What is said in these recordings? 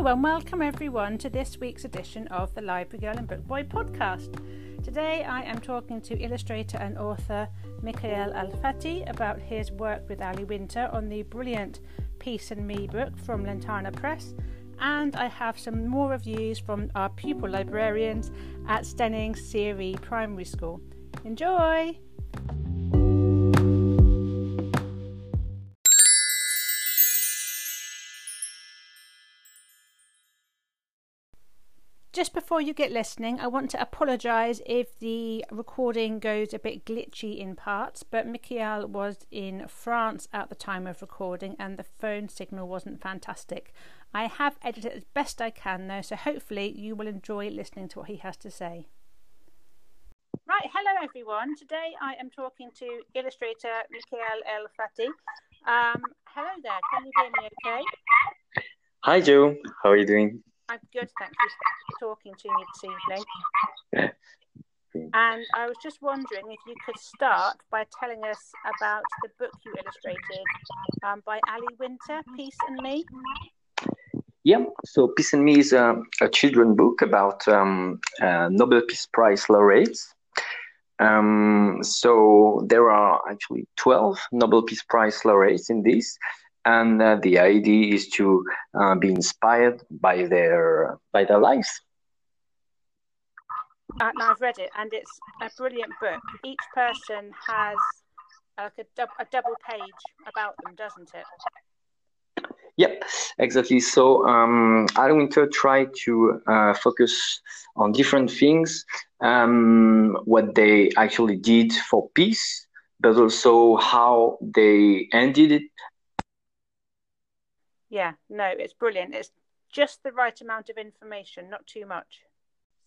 Hello, and welcome everyone to this week's edition of the Library Girl and Book Boy podcast. Today I am talking to illustrator and author Mickaël El Fathi about his work with Ali Winter on the brilliant Peace and Me book from Lantana Press, and I have some more reviews from our pupil librarians at Steyning Siri Primary School. Enjoy! Just before you get listening, I want to apologise if the recording goes a bit glitchy in parts, but Mickaël was in France at the time of recording and the phone signal wasn't fantastic. I have edited as best I can though, so hopefully you will enjoy listening to what he has to say. Right, hello everyone. Today I am talking to illustrator Mickaël El Fathi. Um, hello there, can you hear me okay? Hi Joe, how are you doing? I'm good, thank you for talking to me this evening. And I was just wondering if you could start by telling us about the book you illustrated um, by Ali Winter, Peace and Me. Yeah, so Peace and Me is a, a children book about um, uh, Nobel Peace Prize laureates. Um, so there are actually 12 Nobel Peace Prize laureates in this, and uh, the idea is to uh, be inspired by their by their lives. Uh, I've read it, and it's a brilliant book. Each person has like a, dub- a double page about them, doesn't it? Yep, exactly. So um, Ali Winter tried to uh, focus on different things, um, what they actually did for peace, but also how they ended it yeah, no, it's brilliant. It's just the right amount of information, not too much.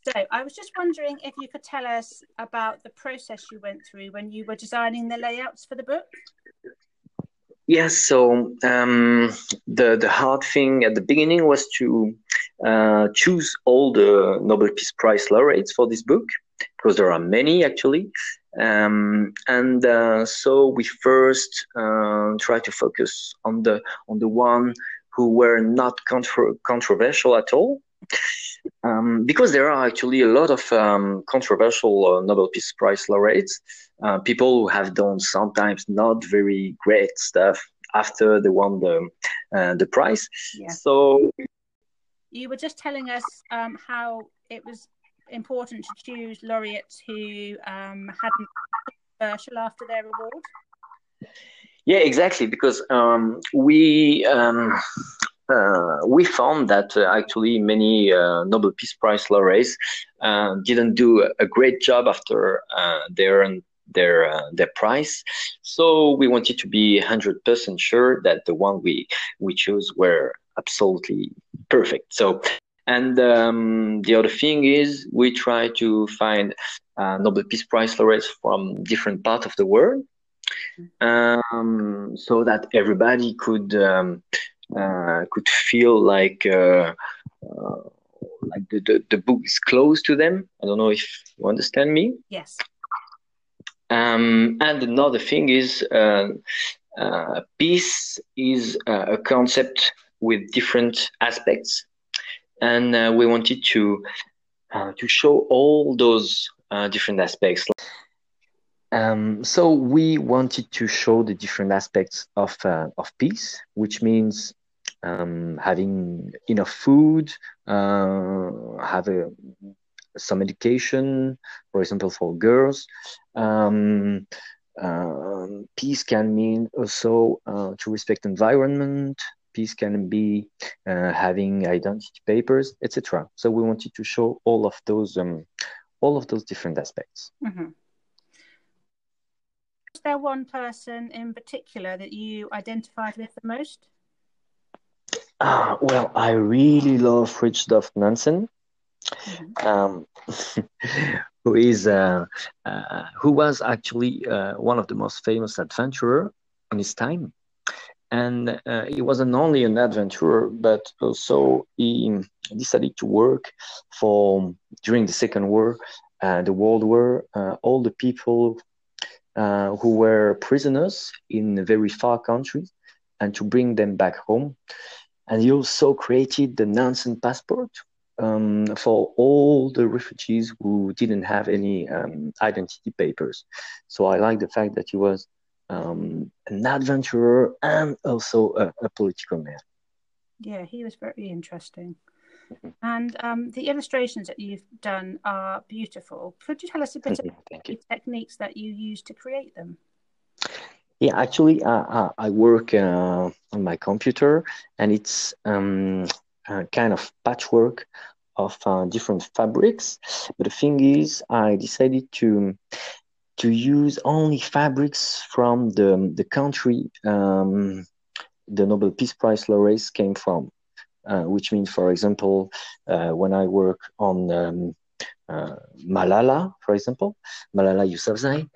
So, I was just wondering if you could tell us about the process you went through when you were designing the layouts for the book. Yes, so um, the the hard thing at the beginning was to uh, choose all the Nobel Peace Prize laureates for this book because there are many actually, um, and uh, so we first uh, try to focus on the on the one who were not controversial at all. Um, because there are actually a lot of um, controversial uh, Nobel Peace Prize laureates, uh, people who have done sometimes not very great stuff after they won the uh, the prize. Yeah. So you were just telling us um, how it was important to choose laureates who um, hadn't controversial after their award. Yeah, exactly. Because um, we um, uh, we found that uh, actually many uh, Nobel Peace Prize laureates uh, didn't do a great job after uh, their their uh, their prize. So we wanted to be hundred percent sure that the one we we chose were absolutely perfect. So. And um, the other thing is, we try to find Nobel Peace Prize laureates from different parts of the world um, so that everybody could um, uh, could feel like uh, uh, like the, the, the book is close to them. I don't know if you understand me. Yes. Um, and another thing is uh, uh, peace is uh, a concept with different aspects, and we wanted to to show all those different aspects. Um, so we wanted to show the different aspects of uh, of peace, which means um, having enough food, uh, have a, some education, for example, for girls. Um, uh, peace can mean also uh, to respect environment. Peace can be uh, having identity papers, etc. So we wanted to show all of those um, all of those different aspects. Mm-hmm there one person in particular that you identified with the most? Uh, well, I really love Fridtjof Nansen, mm-hmm. um, who is uh, uh, who was actually uh, one of the most famous adventurer in his time, and uh, he wasn't only an adventurer, but also he decided to work for during the Second War, uh, the World War, all the people uh, who were prisoners in very far countries and to bring them back home. and he also created the Nansen passport um, for all the refugees who didn't have any um, identity papers. So I like the fact that he was um, an adventurer and also a, a, political man. Yeah, he was very interesting. Mm-hmm. And um, the illustrations that you've done are beautiful. Could you tell us a bit about the techniques that you use to create them? Yeah, actually, uh, I work uh, on my computer, and it's um, a kind of patchwork of uh, different fabrics. But the thing is, I decided to to use only fabrics from the the country um, the Nobel Peace Prize laureates came from, uh, which means, for example, uh, when I work on um, uh, Malala, for example, Malala Yousafzai,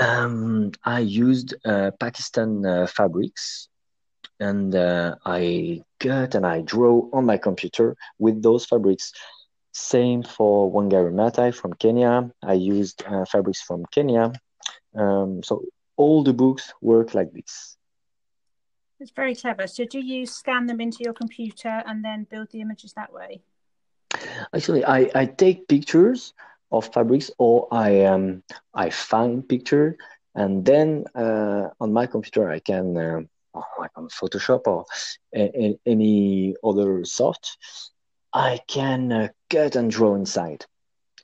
um, I used uh, Pakistan uh, fabrics and uh, I cut and I draw on my computer with those fabrics. Same for Wangari Maathai from Kenya. I used uh, fabrics from Kenya. Um, so all the books work like this. It's very clever. So do you scan them into your computer and then build the images that way? Actually, I, I take pictures of fabrics or I um, I find picture and then uh, on my computer I can uh, like on Photoshop or a, a, any other soft, I can uh, cut and draw inside.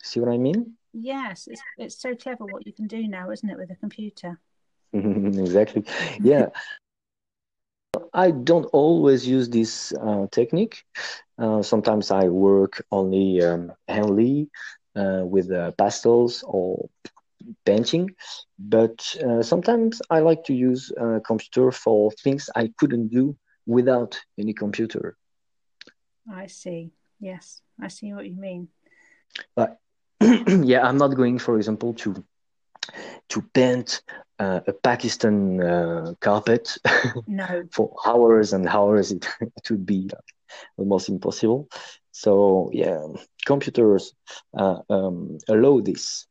See what I mean? Yes, it's it's so clever what you can do now, isn't it, with a computer? exactly. Yeah. I don't always use this uh, technique. Uh, sometimes I work only um, handly uh, with uh, pastels or painting, but uh, sometimes I like to use a computer for things I couldn't do without any computer. I see. Yes, I see what you mean. But yeah, I'm not going, for example, to to paint uh, a Pakistan uh, carpet no. for hours and hours. It, it would be almost impossible. So yeah, computers uh, um, allow this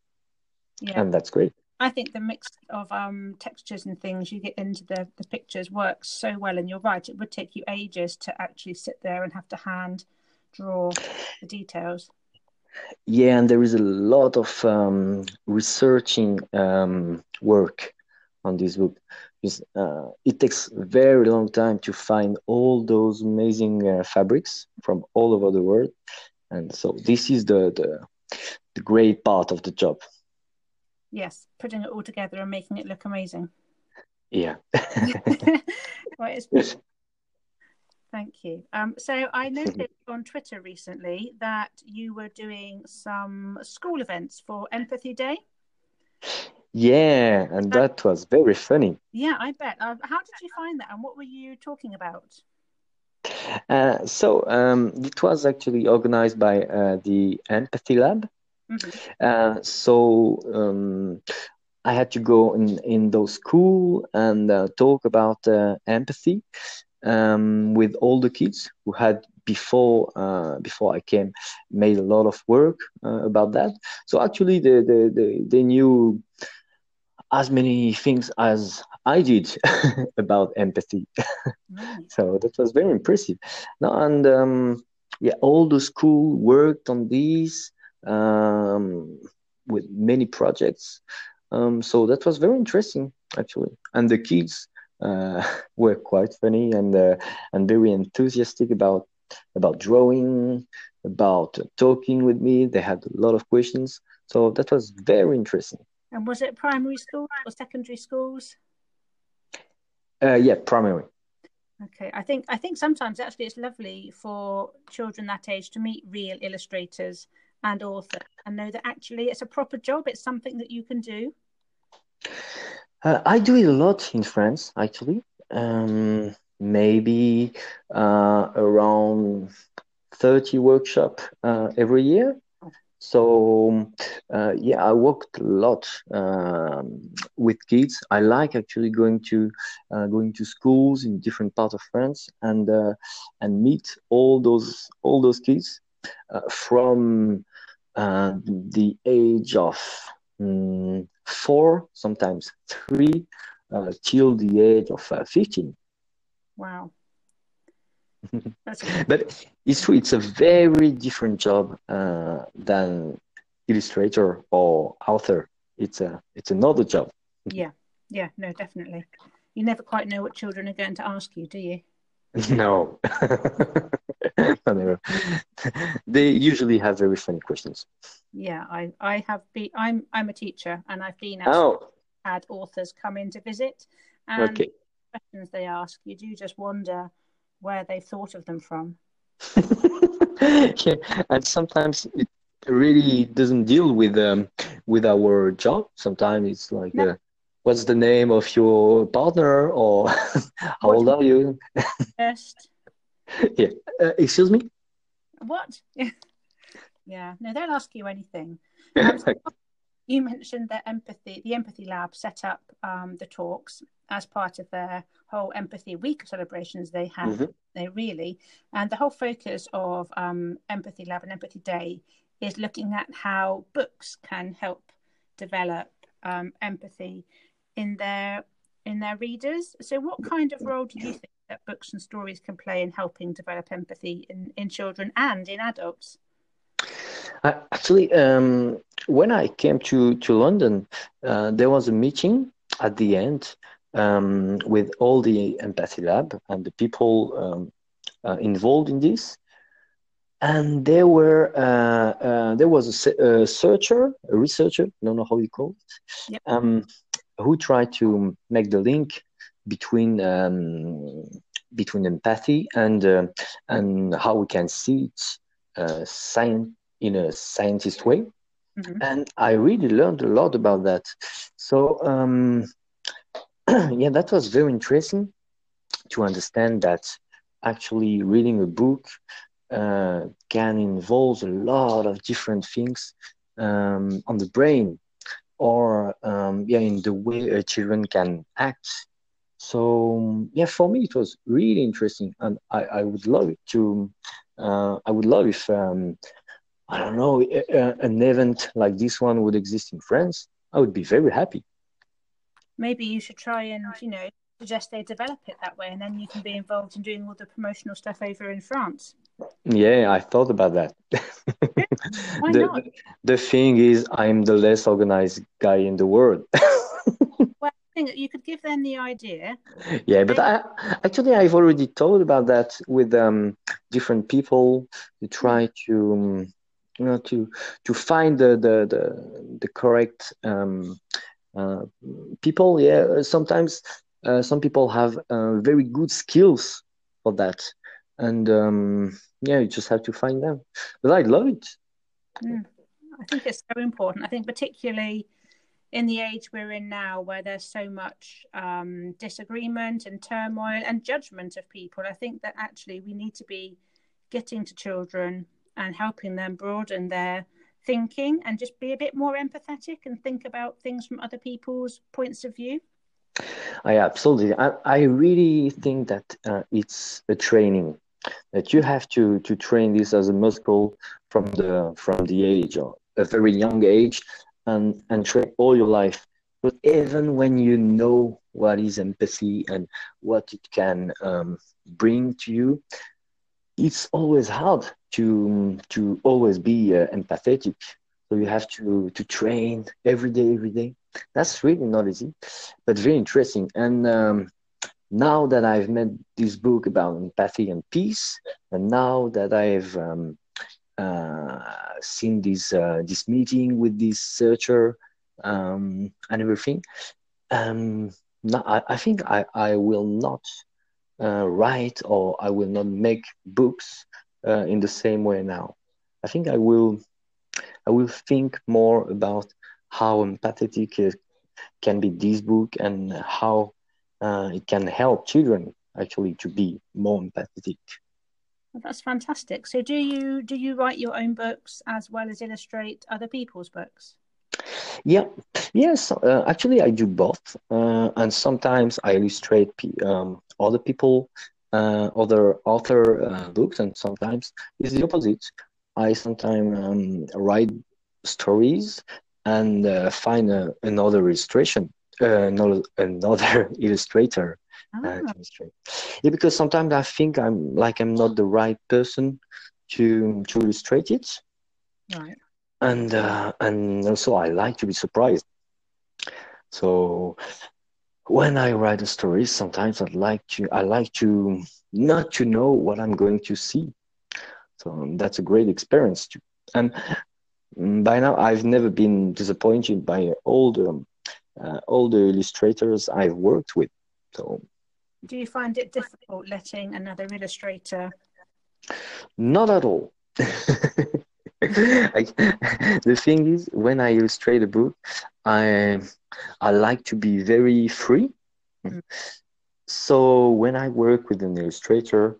yeah. and that's great. I think the mix of um, textures and things you get into the, the pictures works so well. And you're right, it would take you ages to actually sit there and have to hand draw the details. Yeah, and there is a lot of um, researching um, work on this book. Uh, it takes very long time to find all those amazing uh, fabrics from all over the world, and so this is the, the the great part of the job yes, putting it all together and making it look amazing. Yeah. well, Thank you. Um, so I noticed on Twitter recently that you were doing some school events for Empathy Day. Yeah, and that was very funny. Yeah, I bet. Uh, how did you find that, and what were you talking about? Uh, so um, it was actually organized by uh, the Empathy Lab, Mm-hmm. Uh, so um, I had to go in in those school and uh, talk about uh, empathy um, with all the kids who had before uh, before I came made a lot of work uh, about that. So actually, they, they, they knew as many things as I did about empathy. so that was very impressive. No, and um, yeah, all the school worked on these um, with many projects. Um, so that was very interesting, actually. And the kids uh, were quite funny and uh, and very enthusiastic about about drawing, about talking with me. They had a lot of questions, so that was very interesting. And was it primary school or secondary schools? Uh, yeah, primary. Okay, I think I think sometimes actually it's lovely for children that age to meet real illustrators and author and know that actually it's a proper job it's something that you can do uh, i do it a lot in france actually um, maybe uh, around 30 workshop uh, every year so uh, yeah i worked a lot um, with kids i like actually going to uh, going to schools in different parts of france and uh, and meet all those all those kids uh, from uh, the age of um, four, sometimes three, uh, till the age of 15. Wow. But it's true. It's a very different job uh, than illustrator or author. It's a it's another job. Yeah, yeah, no, definitely. You never quite know what children are going to ask you, do you? No. they usually have very funny questions. Yeah, I, I have been. I'm I'm a teacher, and I've been oh. had authors come in to visit, and okay. questions they ask, you do just wonder where they thought of them from. yeah, and sometimes it really doesn't deal with um with our job. Sometimes it's like. No. Uh, what's the name of your partner or how old are you First. yeah uh, excuse me what yeah no don't ask you anything um, you mentioned that empathy the empathy lab set up um, the talks as part of their whole empathy week celebrations they have mm-hmm. they really and the whole focus of um, empathy lab and empathy day is looking at how books can help develop um, empathy in their in their readers. So, what kind of role do you think that books and stories can play in helping develop empathy in, in children and in adults? Uh, actually, um, when I came to to London, uh, there was a meeting at the end um, with all the empathy lab and the people um, uh, involved in this. And there were uh, uh, there was a, a, searcher, a researcher, I don't know how you call it, yep. Um, who tried to make the link between um, between empathy and uh, and how we can see it uh, science in a scientist way. Mm-hmm. And I really learned a lot about that. So um, yeah, that was very interesting to understand that actually reading a book uh, can involve a lot of different things um, on the brain or um, yeah in the way uh, children can act. So yeah for me it was really interesting and i, I would love it to uh, i would love if um, i don't know an event like this one would exist in france. I would be very happy maybe you should try and you know suggest they develop it that way and then you can be involved in doing all the promotional stuff over in france yeah, I thought about that. Why the, not? The thing is, I'm the less organized guy in the world. well, you could give them the idea. Yeah, but I, actually, I've already thought about that with um, different people to try to, um, you know, to to find the the the, the correct um, people. Yeah, sometimes uh, some people have uh, very good skills for that and um, yeah, you just have to find them. But I love it. Mm. I think it's so important. I think particularly in the age we're in now, where there's so much um, disagreement and turmoil and judgment of people, I think that actually we need to be getting to children and helping them broaden their thinking and just be a bit more empathetic and think about things from other people's points of view. I absolutely. I, I really think that uh, it's a training that you have to to train this as a muscle from the from the age or a very young age and and train all your life but even when you know what is empathy and what it can um, bring to you it's always hard to to always be uh, empathetic. So you have to to train every day every day. That's really not easy but very interesting. And um, now that I've made this book about empathy and peace, and now that I've um, uh, seen this uh, this meeting with this searcher um, and everything, um, now I, I, think I, I will not write or I will not make books uh, in the same way now. I think I will I will think more about how empathetic can be this book and how uh, it can help children actually to be more empathetic. Well, that's fantastic. So, do you do you write your own books as well as illustrate other people's books? Yeah, yes. Uh, actually, I do both, uh, and sometimes I illustrate um, other people, uh, other author uh, books, and sometimes it's the opposite. I sometimes um, write stories and uh, find a, another illustration uh, another, another illustrator uh. Yeah, because sometimes I think I'm like I'm not the right person to to illustrate it. Right. And uh, and also I like to be surprised. So when I write a story, sometimes I'd like to I like to not to know what I'm going to see. So that's a great experience too. And by now I've never been disappointed by all the uh, all the illustrators I've worked with. So do you find it difficult letting another illustrator? Not at all. I, the thing is, when I illustrate a book, I I like to be very free. Mm. So when I work with an illustrator,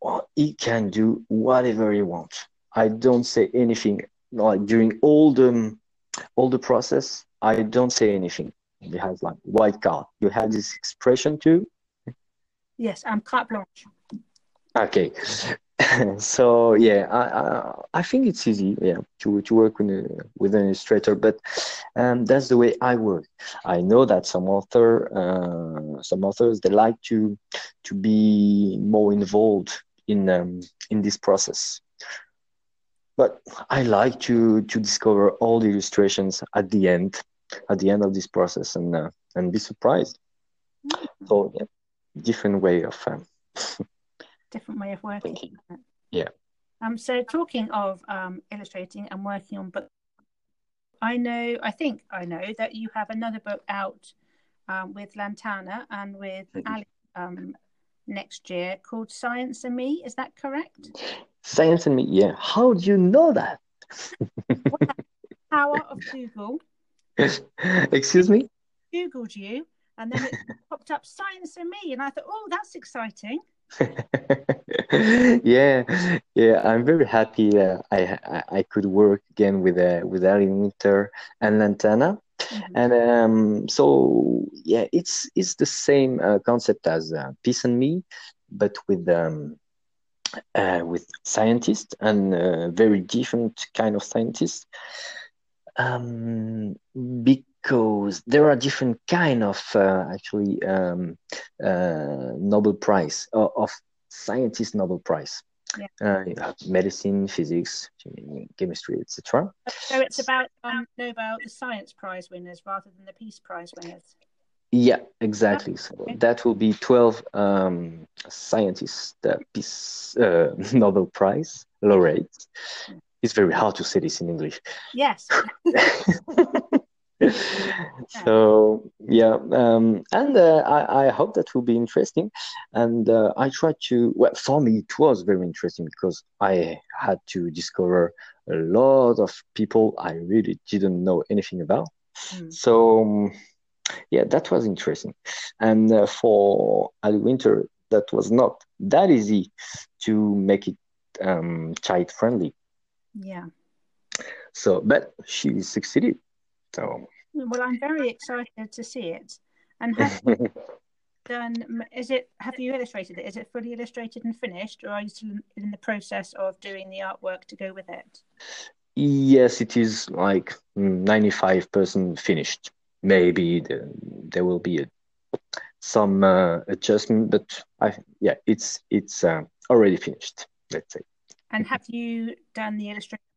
well, he can do whatever he wants. I don't say anything. Like during all the all the process, I don't say anything. He has like white card. You have this expression too. Yes, I'm carte blanche. Okay, so yeah, I, I, I think it's easy, yeah, to to work with a, with an illustrator, but um, that's the way I work. I know that some author, uh, some authors, they like to to be more involved in um, in this process. But I like to to discover all the illustrations at the end, at the end of this process, and uh, and be surprised. Mm-hmm. So yeah, different way of. Um, different way of working. Yeah. Um. So talking of um, illustrating and working on books, I know. I think I know that you have another book out um, with Lantana and with. Ali um, next year called Science and Me. Is that correct? Science and Me. Yeah. How do you know that? What power of Google. Excuse me. Googled you, and then it popped up Science and Me, and I thought, oh, that's exciting. yeah, yeah, I'm very happy uh, I, I, I could work again with uh, with Ali Winter and Lantana, mm-hmm. and um, so yeah, it's it's the same uh, concept as uh, Peace and Me, but with um, uh, with scientists and uh, very different kind of scientists. Um, because there are different kind of uh, actually um, uh, Nobel Prize uh, of scientist Nobel Prize. Yeah. Uh, medicine, physics, chemistry, etc. So it's about um, Nobel the Science Prize winners rather than the Peace Prize winners. Yeah, exactly. So okay. that will be 12 um, scientists, the Peace uh, Nobel Prize laureates. Hmm. It's very hard to say this in English. Yes. so yeah um, and uh, I, I hope that will be interesting. And uh, i tried to well for me it was very interesting because i had to discover a lot of people i really didn't know anything about. Mm. so um, yeah that was interesting. And uh, for Ali Winter that was not that easy to make it um, child friendly yeah. So but she succeeded so well, I'm very excited to see it. And have you done? Is it? Have you illustrated it? Is it fully illustrated and finished, or are you still in the process of doing the artwork to go with it? Yes, it is like ninety-five percent finished. Maybe the, there will be a, some uh, adjustment, but I yeah, it's it's uh, already finished. Let's say. And have you done the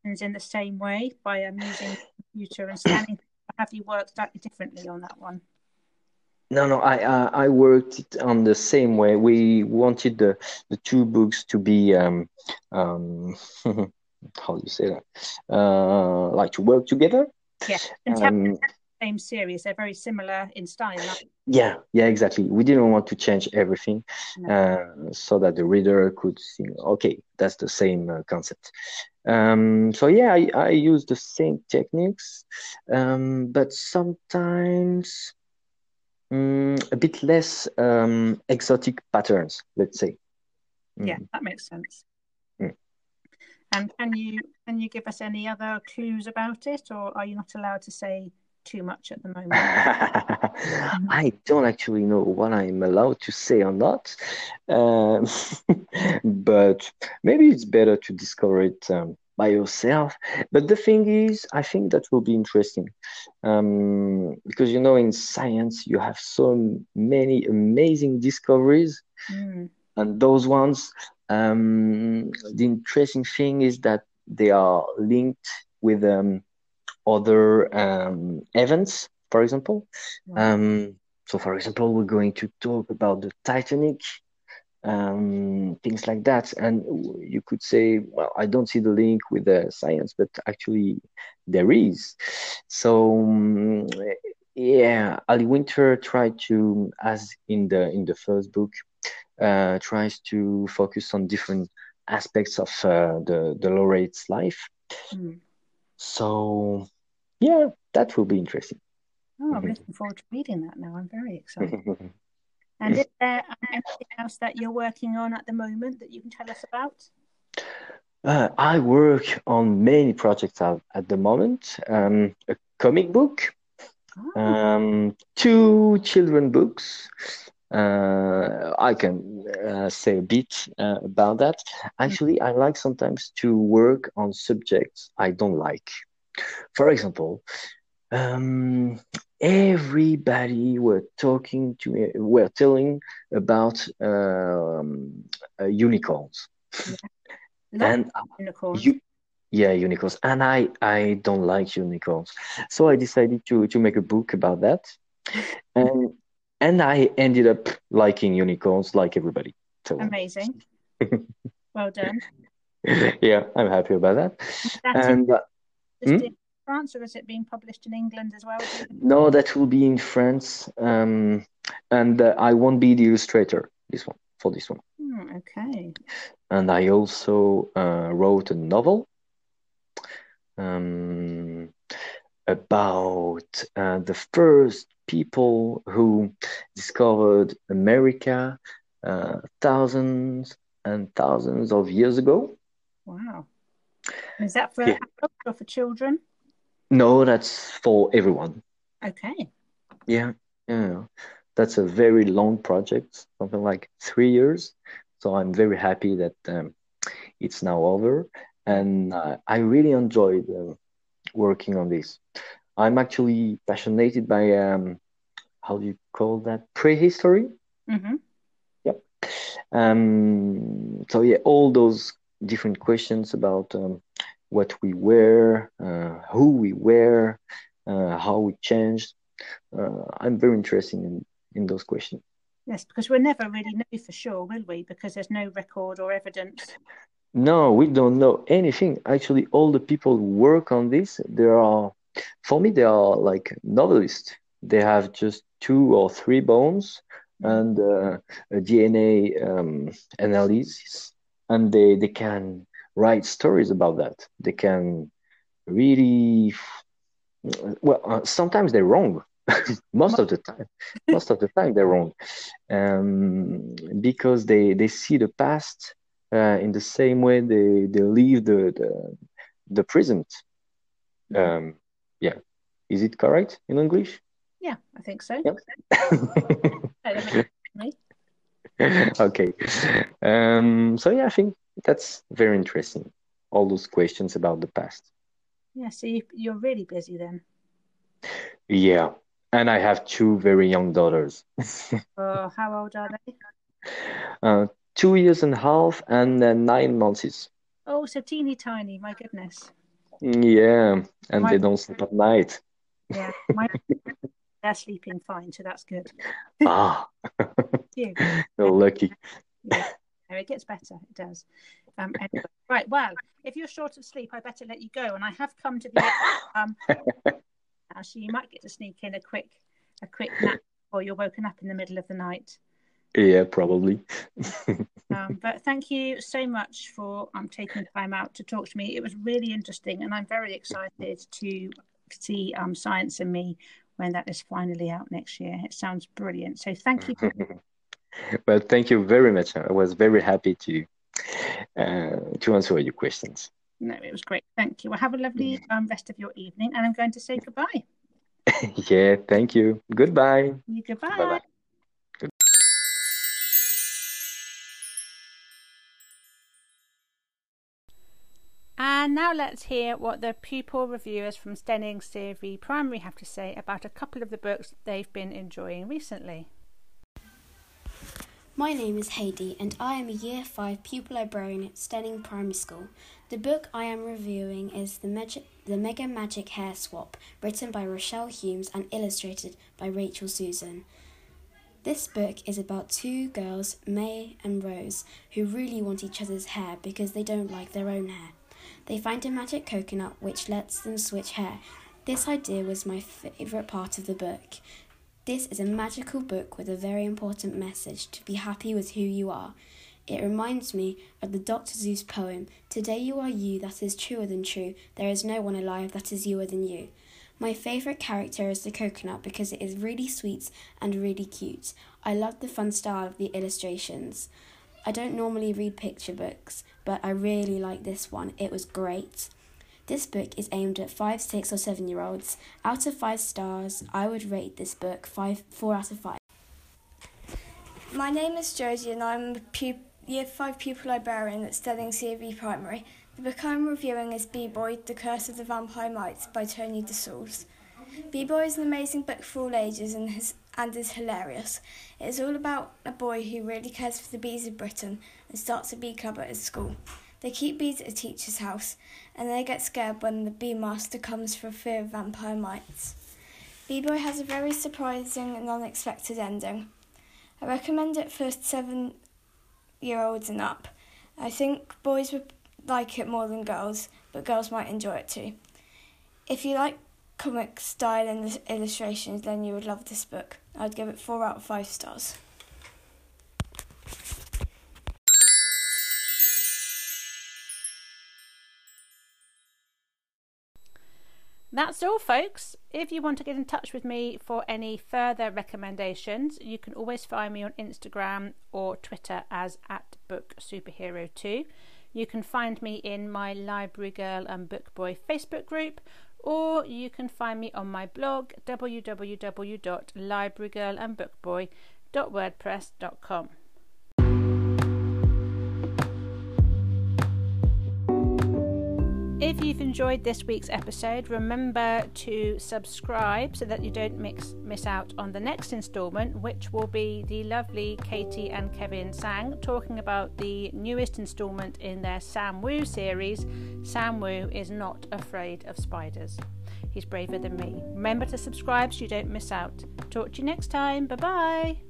illustrations in the same way by um, using computer and scanning have you worked differently on that one? No, no, I uh, I worked it on the same way. We wanted the the two books to be um um how do you say that uh like to work together. Yeah, um, same series. They're very similar in style. Yeah, yeah, exactly. We didn't want to change everything, no. uh, so that the reader could see. Okay, that's the same uh, concept. Um, so yeah, I, I use the same techniques, um, but sometimes um, a bit less um, exotic patterns, let's say. Yeah, mm. that makes sense. Mm. And can you can you give us any other clues about it, or are you not allowed to say too much at the moment? I don't actually know what I'm allowed to say or not, um, but maybe it's better to discover it um, by yourself. But the thing is, I think that will be interesting um, because you know, in science, you have so many amazing discoveries, Mm. and those ones. Um, the interesting thing is that they are linked with um, other um, events, for example. Wow. Um, so, for example, we're going to talk about the Titanic, um, things like that. And you could say, well, I don't see the link with the science, but actually there is. So, um, yeah, Ali Winter tried to, as in the in the first book, uh, tries to focus on different aspects of uh, the the laureate's life. Mm. So, yeah, that will be interesting. Oh, I'm Mhm. looking forward to reading that now. I'm very excited. And is there anything else that you're working on at the moment that you can tell us about? Uh, I work on many projects at, at the moment. Um, a comic book, Oh, um, two children books. Uh, I can uh, say a bit uh, about that. Actually, I like sometimes to work on subjects I don't like. For example, um, everybody were talking to me, were telling about um, uh, unicorns, love and unicorns. you, yeah, unicorns, and I I don't like unicorns, so I decided to to make a book about that, and and I ended up liking unicorns like everybody. So Amazing. well done. yeah, I'm happy about that. That's And hmm? in France, or is it being published in England as well? do you know? no, that will be in France, um, and uh, I won't be the illustrator this one for this one. Hmm, okay. And I also uh, wrote a novel um, about uh, the first people who discovered America uh, thousands and thousands of years ago. Wow. Is that for Yeah. adults or for children? No, that's for everyone. Okay. Yeah, yeah. That's a very long project, something like three years. So I'm very happy that um, it's now over, and uh, I really enjoyed uh, working on this. I'm actually passionate by um, how do you call that? Prehistory. hmm Um, so yeah, all those different questions about um, what we wear, uh, who we wear, uh, how we changed. Uh, I'm very interested in in those questions. Yes, because we'll never really know for sure, will we? Because there's no record or evidence. No, we don't know anything. Actually, all the people who work on this, there are, for me, they are like novelists. They have just two or three bones and uh, a DNA um, analysis, and they they can write stories about that. They can really, well, uh, sometimes they're wrong. Most of the time, most of the time they're wrong, um, because they they see the past uh, in the same way they they leave the the, the present. Um, yeah, is it correct in English? Yeah, I think so. Yep. I don't know. Me? Okay. Um, so yeah, I think that's very interesting. All those questions about the past. Yeah, so you, you're really busy then. Yeah. And I have two very young daughters. Oh, how old are they? Uh, two years and a half and uh, nine months. Oh, so teeny tiny. My goodness. Yeah. And My- they don't sleep at night. Yeah, my they're sleeping fine, so that's good. Ah, you're lucky. Yeah, it gets better. It does. Um, anyway. Right. Well, if you're short of sleep, I better let you go. And I have come to the um, now, so you might get to sneak in a quick, a quick nap before you're woken up in the middle of the night. Yeah, probably. Um, but thank you so much for um, taking time out to talk to me. It was really interesting, and I'm very excited to see um, Science and Me when that is finally out next year. It sounds brilliant. So thank you. Well, thank you very much. I was very happy to uh, to answer your questions. No, it was great. Thank you. Well, have a lovely um, rest of your evening, and I'm going to say goodbye. Yeah, thank you. Goodbye. Goodbye. Bye-bye. And now let's hear what the pupil reviewers from Steyning CFV Primary have to say about a couple of the books they've been enjoying recently. My name is Heidi, and I am a Year 5 pupil librarian at Steyning Primary School. The book I am reviewing is the, Magic, the Mega Magic Hair Swap, written by Rochelle Humes and illustrated by Rachel Susan. This book is about two girls, May and Rose, who really want each other's hair because they don't like their own hair. They find a magic coconut which lets them switch hair. This idea was my favourite part of the book. This is a magical book with a very important message to be happy with who you are. It reminds me of the Dr. Seuss poem, Today you are you, that is truer than true. There is no one alive that is youer than you. My favourite character is the coconut because it is really sweet and really cute. I love the fun style of the illustrations. I don't normally read picture books, but I really like this one. It was great. This book is aimed at 5, 6, or 7 year olds. Out of 5 stars, I would rate this book five, 4 out of 5. My name is Josie and I'm a Year 5 pupil librarian at Steyning CAV Primary. The book I'm reviewing is Bee Boy, The Curse of the Vampire Mites by Tony DeSaules. Bee Boy is an amazing book for all ages and, has, and is hilarious. It is all about a boy who really cares for the bees of Britain and starts a bee club at his school. They keep bees at a teacher's house, and they get scared when the bee master comes for fear of vampire mites. Bee Boy has a very surprising and unexpected ending. I recommend it for seven year olds and up. I think boys would like it more than girls, but girls might enjoy it too. If you like comic style and illustrations, then you would love this book. I'd give it 4 out of 5 stars. That's all, folks. If you want to get in touch with me for any further recommendations, you can always find me on Instagram or Twitter as at Book Superhero 2. You can find me in my Library Girl and Book Boy Facebook group, or you can find me on my blog www.librarygirlandbookboy.wordpress.com. If you've enjoyed this week's episode, remember to subscribe so that you don't mix, miss out on the next instalment, which will be the lovely Katie and Kevin Tsang talking about the newest instalment in their Sam Wu series Sam Wu is Not Afraid of Spiders. He's braver than me. Remember to subscribe so you don't miss out. Talk to you next time. Bye bye.